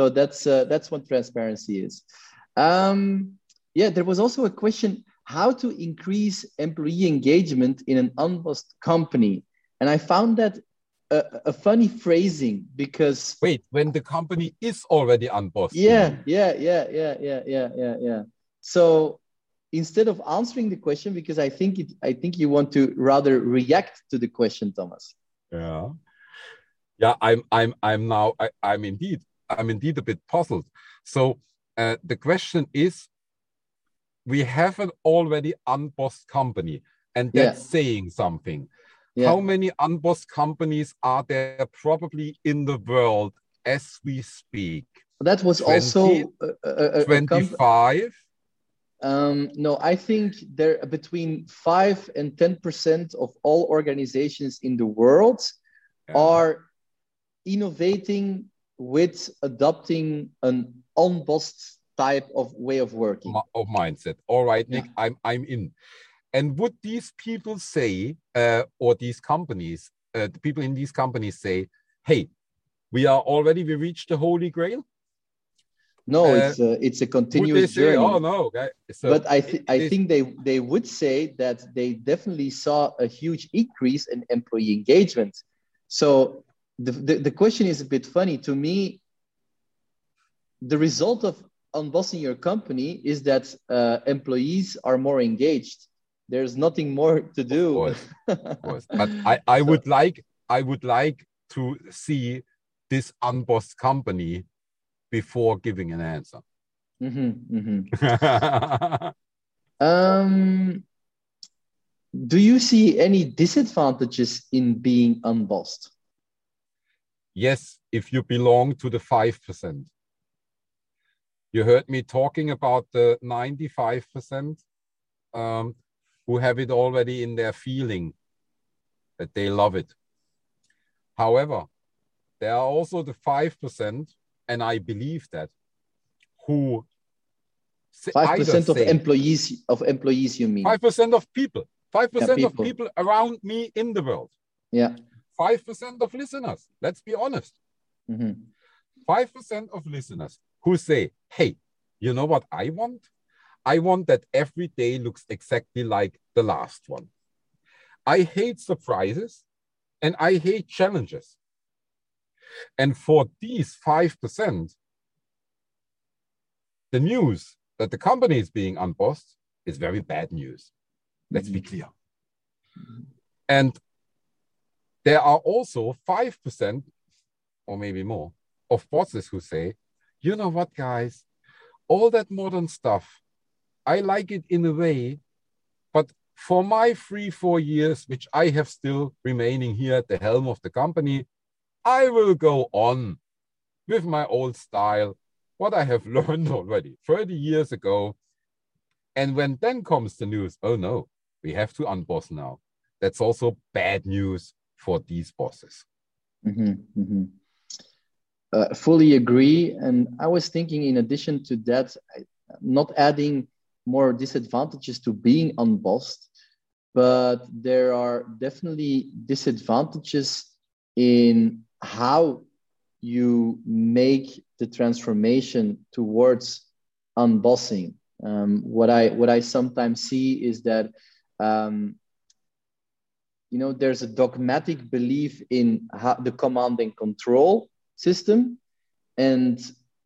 So that's uh, that's what transparency is. Um, yeah, there was also a question how to increase employee engagement in an unbossed company, and I found that a, a, funny phrasing because wait, when the company is already unbossed. Yeah, yeah, yeah, yeah, yeah, yeah, yeah, yeah. So instead of answering the question, because I think it, I think you want to rather react to the question, Thomas. Yeah, yeah. I'm, I'm, I'm now. I, I'm indeed, I'm indeed a bit puzzled. So uh, the question is, we have an already unbossed company, and that's yeah. saying something. Yeah. How many unbossed companies are there probably in the world as we speak? That was 20, also a, a, a 25. Um, no, I think there are between five and ten percent of all organizations in the world yeah. are innovating with adopting an unbossed type of way of working of mindset. All right, Nick, yeah. I'm I'm in. And would these people say, uh, or these companies, uh, the people in these companies say, "Hey, we are already we reached the holy grail"? No, uh, it's a, it's a continuous say, journey. Oh no, so but I th- I think they they would say that they definitely saw a huge increase in employee engagement. So the, the, the question is a bit funny to me. The result of unbossing your company is that uh, employees are more engaged. There's nothing more to do. Of course, of course. But I, I so, would like I would like to see this unbossed company before giving an answer. Mm-hmm, mm-hmm. um, do you see any disadvantages in being unbossed? Yes, if you belong to the 5%. You heard me talking about the 95% um, who have it already in their feeling that they love it. However, there are also the 5% and I believe that, who five percent of employees of employees you mean? five percent of people. five percent yeah, of people around me in the world. Yeah five percent of listeners let's be honest mm-hmm. 5% of listeners who say hey you know what i want i want that every day looks exactly like the last one i hate surprises and i hate challenges and for these 5%, the news that the company is being unbossed is very bad news. Let's mm-hmm. be clear. Mm-hmm. And there are also 5%, or maybe more, of bosses who say, you know what, guys, all that modern stuff, I like it in a way, but for my three, four years, which I have still remaining here at the helm of the company, I will go on with my old style, what I have learned already 30 years ago. And when then comes the news, oh no, we have to unboss now. That's also bad news for these bosses. Mm-hmm, mm-hmm. Uh, fully agree. And I was thinking, in addition to that, not adding more disadvantages to being unbossed, but there are definitely disadvantages in how you make the transformation towards unbossing. Um, what I what I sometimes see is that um, you know there's a dogmatic belief in how, the command and control system, and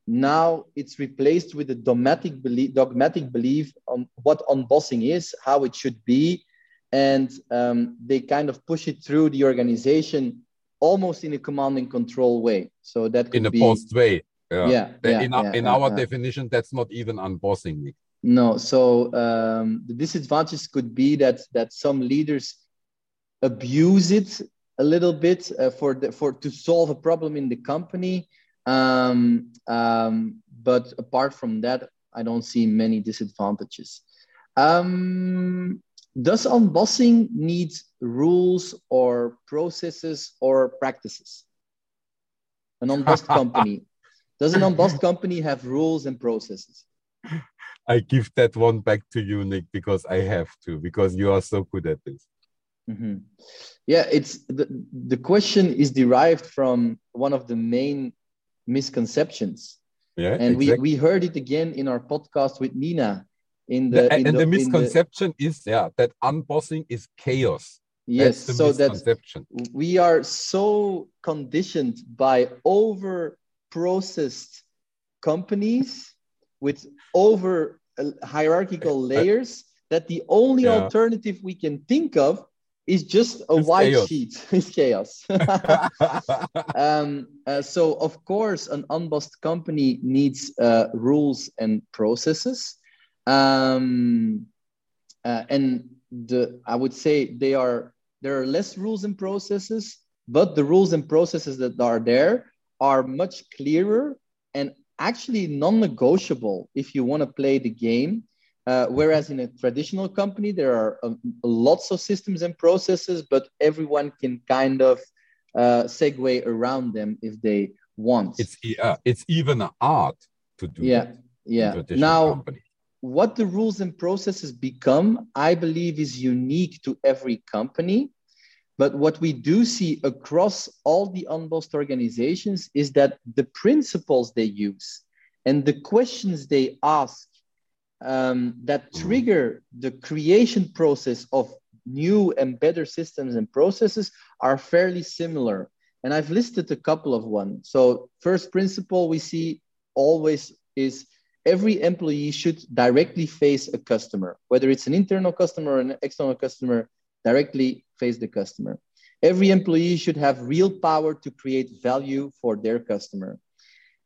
now it's replaced with a dogmatic belief, dogmatic belief on what unbossing is, how it should be, and um, they kind of push it through the organization almost in a command and control way. So that could in a be, post way. Yeah. yeah, yeah in, our, yeah, in our definition, that's not even unbossing. No. So um, the disadvantages could be that that some leaders abuse it a little bit uh, for the, for to solve a problem in the company. Um, um, but apart from that, I don't see many disadvantages. Um, does unbossing need rules or processes or practices? An unbossed company. Does an unbossed company have rules and processes? I give that one back to you, Nick, because I have to, because you are so good at this. Mm-hmm. Yeah, it's the, the question is derived from one of the main misconceptions Yeah, and exactly. we, we heard it again in our podcast with Nina. In the, the in and the, the misconception the... is yeah that unbossing is chaos. Yes, so that we are so conditioned by over processed companies with over hierarchical layers that the only yeah. alternative we can think of is just a it's white chaos. sheet. it's chaos. um, uh, so, of course, an unbossed company needs uh, rules and processes. Um, uh, and the I would say they are there are less rules and processes, but the rules and processes that are there are much clearer and actually non-negotiable if you want to play the game. Uh, whereas in a traditional company, there are um, lots of systems and processes, but everyone can kind of uh, segue around them if they want. It's uh, it's even an art to do. Yeah, yeah. Now, company. what the rules and processes become, I believe, is unique to every company. But what we do see across all the unbossed organizations is that the principles they use and the questions they ask um, that mm. trigger the creation process of new and better systems and processes are fairly similar. And I've listed a couple of ones. So, first principle we see always is every employee should directly face a customer, whether it's an internal customer or an external customer directly face the customer. Every employee should have real power to create value for their customer.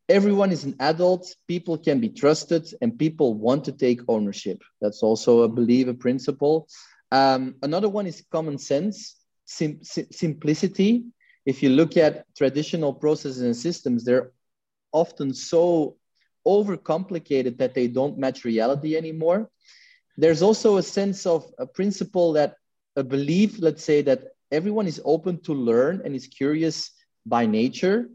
Everyone is an adult, people can be trusted, and people want to take ownership. That's also, a believe, a principle. Um, another one is common sense, sim- simplicity. If you look at traditional processes and systems, they're often so overcomplicated that they don't match reality anymore. There's also a sense of a principle that a belief, let's say, that everyone is open to learn and is curious by nature.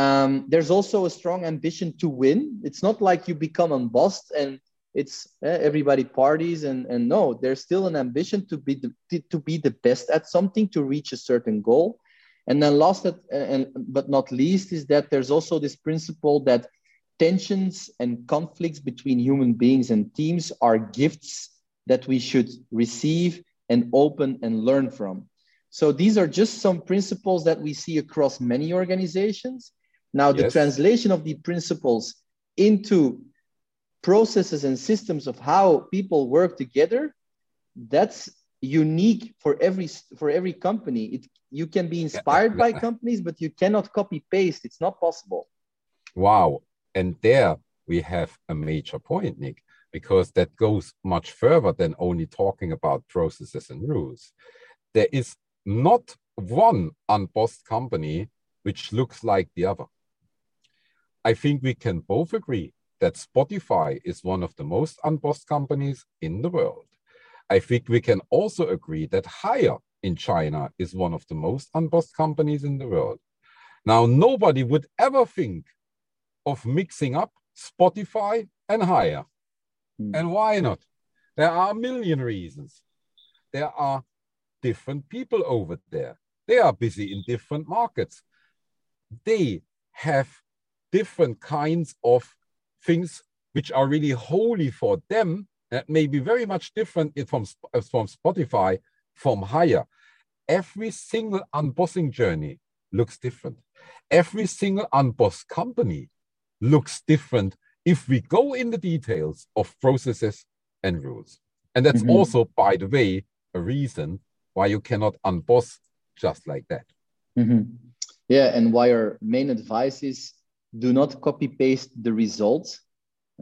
Um, there's also a strong ambition to win. It's not like you become unbossed and it's eh, everybody parties and, and no, there's still an ambition to be the, to be the best at something to reach a certain goal. And then last and but not least is that there's also this principle that tensions and conflicts between human beings and teams are gifts that we should receive and open and learn from. So these are just some principles that we see across many organizations. Now, the yes. translation of the principles into processes and systems of how people work together, that's unique for every for every company. It you can be inspired by companies, but you cannot copy paste. It's not possible. Wow. And there we have a major point, Nick because that goes much further than only talking about processes and rules. There is not one unbossed company which looks like the other. I think we can both agree that Spotify is one of the most unbossed companies in the world. I think we can also agree that Haier in China is one of the most unbossed companies in the world. Now, nobody would ever think of mixing up Spotify and Haier. Mm. And why not? There are a million reasons. There are different people over there. They are busy in different markets. They have different kinds of things which are really holy for them that may be very much different from, from Spotify, from Haier. Every single unbossing journey looks different. Every single unbossed company looks different if we go in the details of processes and rules. And that's mm-hmm. also, by the way, a reason why you cannot unboss just like that. Mm-hmm. Yeah, and why our main advice is do not copy paste the results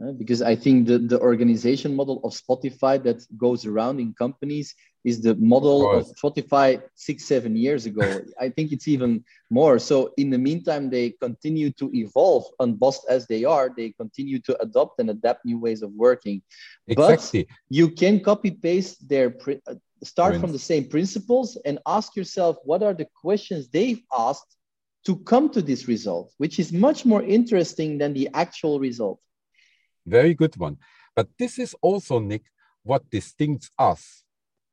uh, because I think the, the organization model of Spotify that goes around in companies is the model of, of Spotify six, seven years ago. I think it's even more. So in the meantime, they continue to evolve, unbossed as they are. They continue to adopt and adapt new ways of working. Exactly. But you can copy paste their uh, start from the same principles and ask yourself what are the questions they've asked to come to this result, which is much more interesting than the actual result. Very good one. But this is also, Nick, what distincts us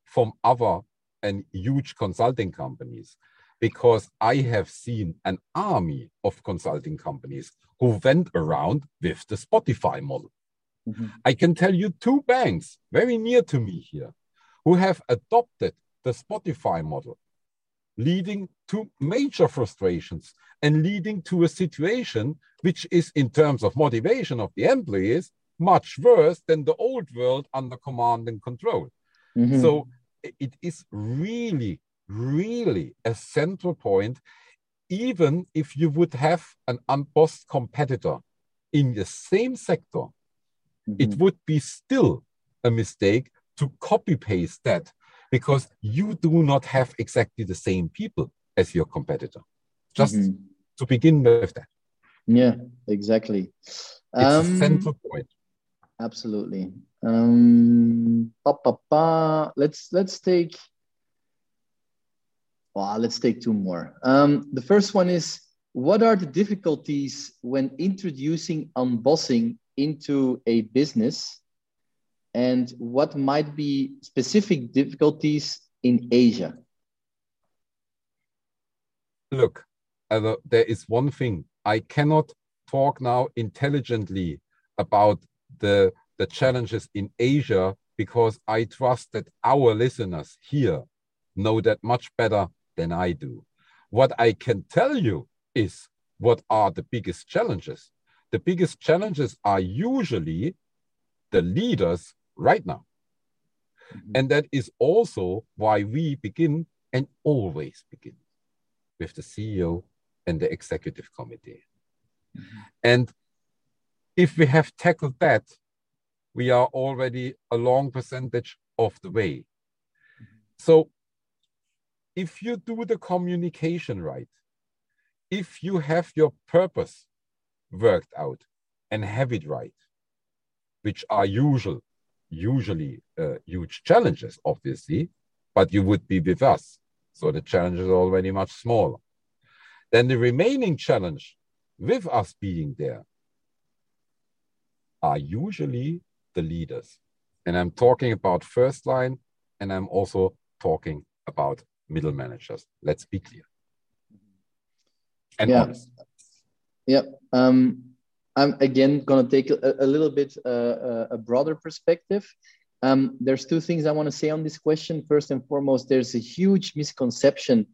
from other and huge consulting companies. because I have seen an army of consulting companies who went around with the Spotify model. Mm-hmm. I can tell you two banks very near to me here who have adopted the Spotify model, leading to major frustrations and leading to a situation which is, in terms of motivation of the employees, much worse than the old world under command and control. Mm-hmm. So it is really, really a central point. Even if you would have an unbossed competitor in the same sector, mm-hmm. it would be still a mistake to copy paste that because you do not have exactly the same people as your competitor. Just mm-hmm. to begin with that. Yeah, exactly. It's um, a central point. Absolutely. Um, pa, pa, pa. Let's let's take. Well, let's take two more. Um, the first one is: What are the difficulties when introducing unbossing into a business, and what might be specific difficulties in Asia? Look, uh, there is one thing I cannot talk now intelligently about the the challenges in Asia because I trust that our listeners here know that much better than I do. What I can tell you is what are the biggest challenges. The biggest challenges are usually the leaders right now. Mm-hmm. And that is also why we begin and always begin with the CEO and the executive committee. Mm-hmm. And if we have tackled that, we are already a long percentage of the way. So if you do the communication right, if you have your purpose worked out and have it right, which are usual, usually uh, huge challenges, obviously, but you would be with us. So the challenge is already much smaller. Then the remaining challenge with us being there are usually the leaders. And I'm talking about first line, and I'm also talking about middle managers. Let's be clear. And yeah. honest. Yeah. Um, I'm again going to take a, a, little bit uh, a broader perspective. Um, there's two things I want to say on this question. First and foremost, there's a huge misconception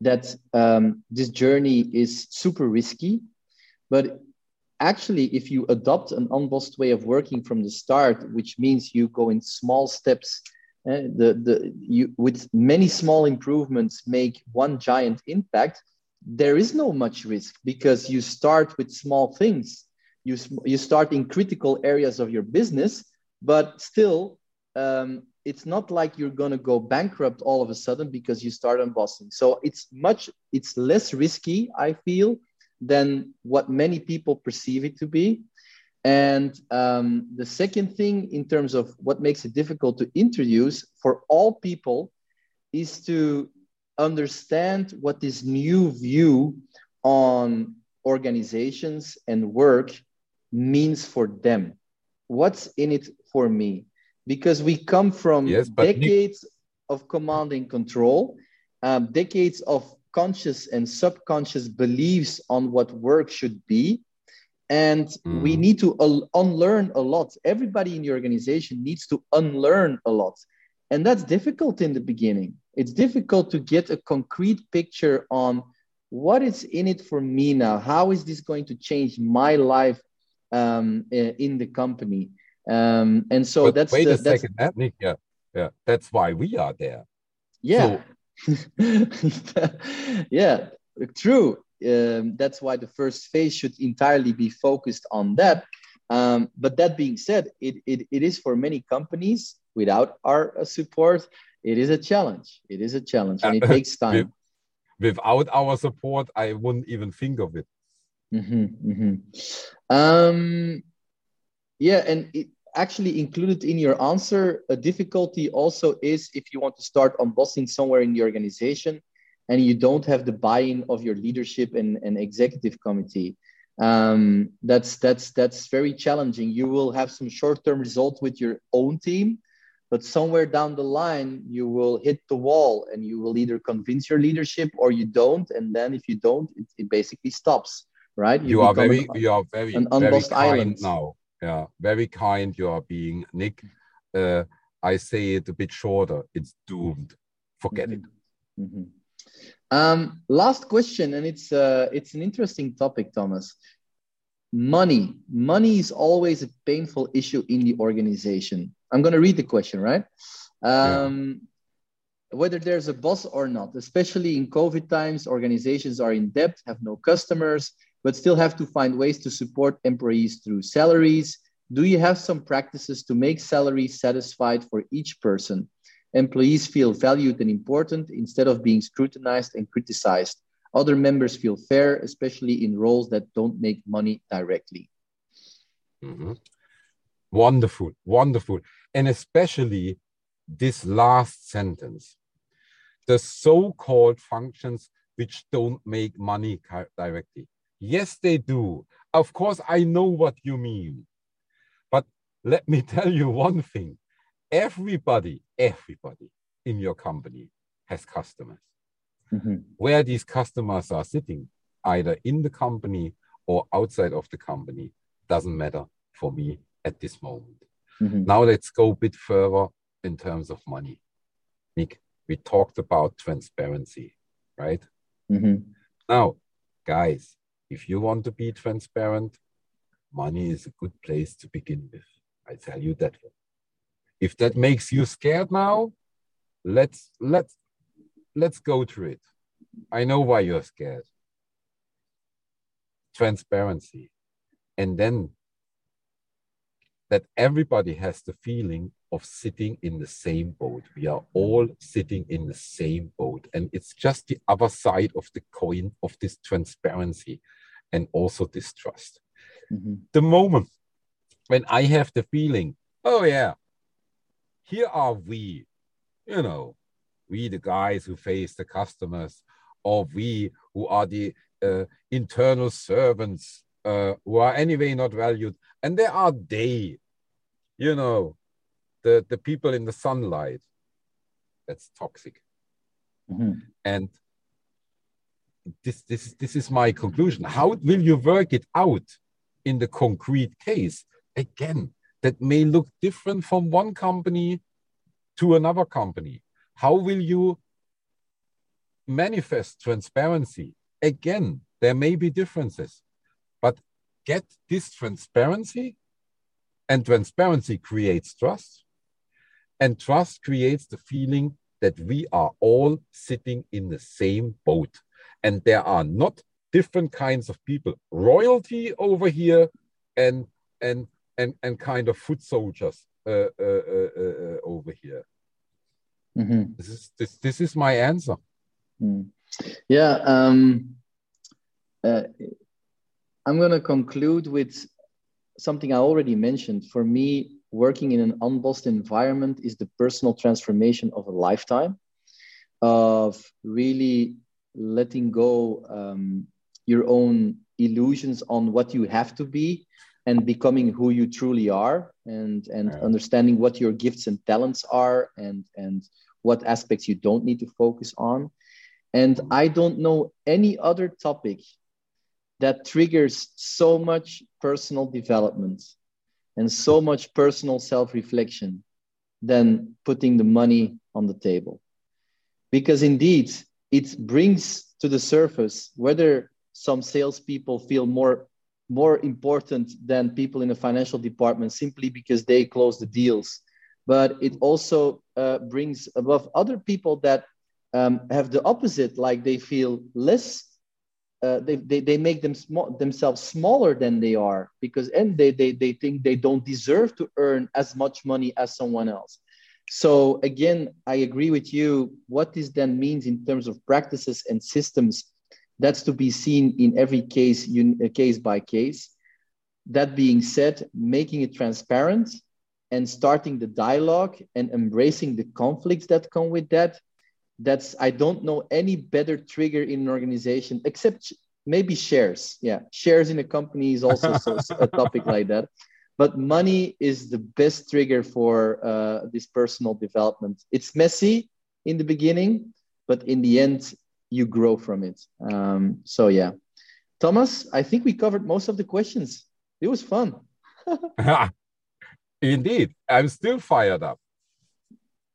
that um, this journey is super risky, but actually, if you adopt an unbossed way of working from the start, which means you go in small steps, uh, the, the, you, with many small improvements, make one giant impact, there is no much risk because you start with small things. You, you start in critical areas of your business, but still, um, it's not like you're going to go bankrupt all of a sudden because you start unbossing. So it's much, it's less risky, I feel, than what many people perceive it to be. And um, the second thing, in terms of what makes it difficult to introduce for all people, is to understand what this new view on organizations and work means for them. What's in it for me? Because we come from yes, decades of command and control, um, decades of conscious and subconscious beliefs on what work should be and mm. we need to unlearn a lot everybody in the organization needs to unlearn a lot and that's difficult in the beginning it's difficult to get a concrete picture on what is in it for me now how is this going to change my life um, in the company um, and so but that's wait the, a that's, second that, yeah yeah that's why we are there yeah so yeah, true. Um, that's why the first phase should entirely be focused on that. Um, but that being said, it, it, it is for many companies without our uh, support, it is a challenge. It is a challenge and it takes time. Without our support, I wouldn't even think of it. Mm-hmm, mm-hmm. Um, yeah, and it, actually included in your answer, a difficulty also is if you want to start unbossing somewhere in the organization and you don't have the buy-in of your leadership and, and executive committee. Um, that's that's that's very challenging. You will have some short-term results with your own team, but somewhere down the line you will hit the wall and you will either convince your leadership or you don't and then if you don't it, it basically stops right? You, you are very an, you are very an unbossed very island. now. Yeah very kind you are being nick. Uh, i say it a bit shorter. It's doomed. Forget mm-hmm. it. Mm-hmm. um, last question and it's uh, it's an interesting topic thomas. Money. Money is always a painful issue in the organization. I'm going to read the question right? Um, yeah. whether there's a boss or not especially in covid times organizations are in debt have no customers but still have to find ways to support employees through salaries do you have some practices to make salaries satisfied for each person employees feel valued and important instead of being scrutinized and criticized other members feel fair, especially in roles that don't make money directly. Mm-hmm. Wonderful, wonderful. And especially this last sentence the so called functions which don't make money directly. Yes, they do. Of course, I know what you mean. But let me tell you one thing everybody, everybody in your company has customers mm-hmm. where these customers are sitting, either in the company or outside of the company, doesn't matter for me at this moment. Mm-hmm. Now let's go a bit further in terms of money. Nick, we talked about transparency, right? Mm-hmm. Now, guys, if you want to be transparent, money is a good place to begin with. I tell you that. If that makes you scared now, let's let's let's go through it. I know why you're scared. Transparency. And then that everybody has the feeling of sitting in the same boat. We are all sitting in the same boat. And it's just the other side of the coin of this transparency and also distrust. Mm-hmm. The moment when I have the feeling, oh, yeah, here are we, you know, we the guys who face the customers, or we who are the uh, internal servants uh, who are anyway not valued. And there are they, you know, the, the people in the sunlight. That's toxic. Mm-hmm. And this, this, this is my conclusion. How will you work it out in the concrete case? Again, that may look different from one company to another company. How will you manifest transparency? Again, there may be differences, but get this transparency, and transparency creates trust, and trust creates the feeling that we are all sitting in the same boat, and there are not different kinds of people royalty over here and and and and kind of foot soldiers uh, uh, uh, uh, over here Mm-hmm. This is this this is my answer. Mm. Yeah, um, uh, I'm going to conclude with something I already mentioned. For me, working in an unbossed environment is the personal transformation of a lifetime of really letting go um, your own illusions on what you have to be and becoming who you truly are and and right. understanding what your gifts and talents are and and what aspects you don't need to focus on and i don't know any other topic that triggers so much personal development and so much personal self-reflection than putting the money on the table because indeed it brings to the surface whether some salespeople feel more more important than people in the financial department simply because they close the deals. But it also uh, brings above other people that um, have the opposite, like they feel less. Uh, they, they, they make them sm- themselves smaller than they are because and they, they, they think they don't deserve to earn as much money as someone else so again i agree with you what this then means in terms of practices and systems that's to be seen in every case, uh, case by case. That being said, making it transparent and starting the dialogue and embracing the conflicts that come with that. That's I don't know any better trigger in an organization except maybe shares. Yeah, shares in a company is also so, a topic like that. But money is the best trigger for uh, this personal development. It's messy in the beginning, but in the end, you grow from it. Um, so yeah, Thomas, I think we covered most of the questions. It was fun. Indeed, I'm still fired up.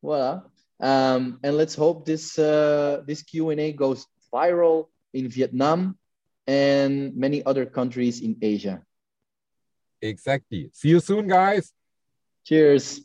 Voila. Um, and let's hope this uh, this Q and A goes viral in Vietnam and many other countries in Asia. Exactly. See you soon, guys. Cheers.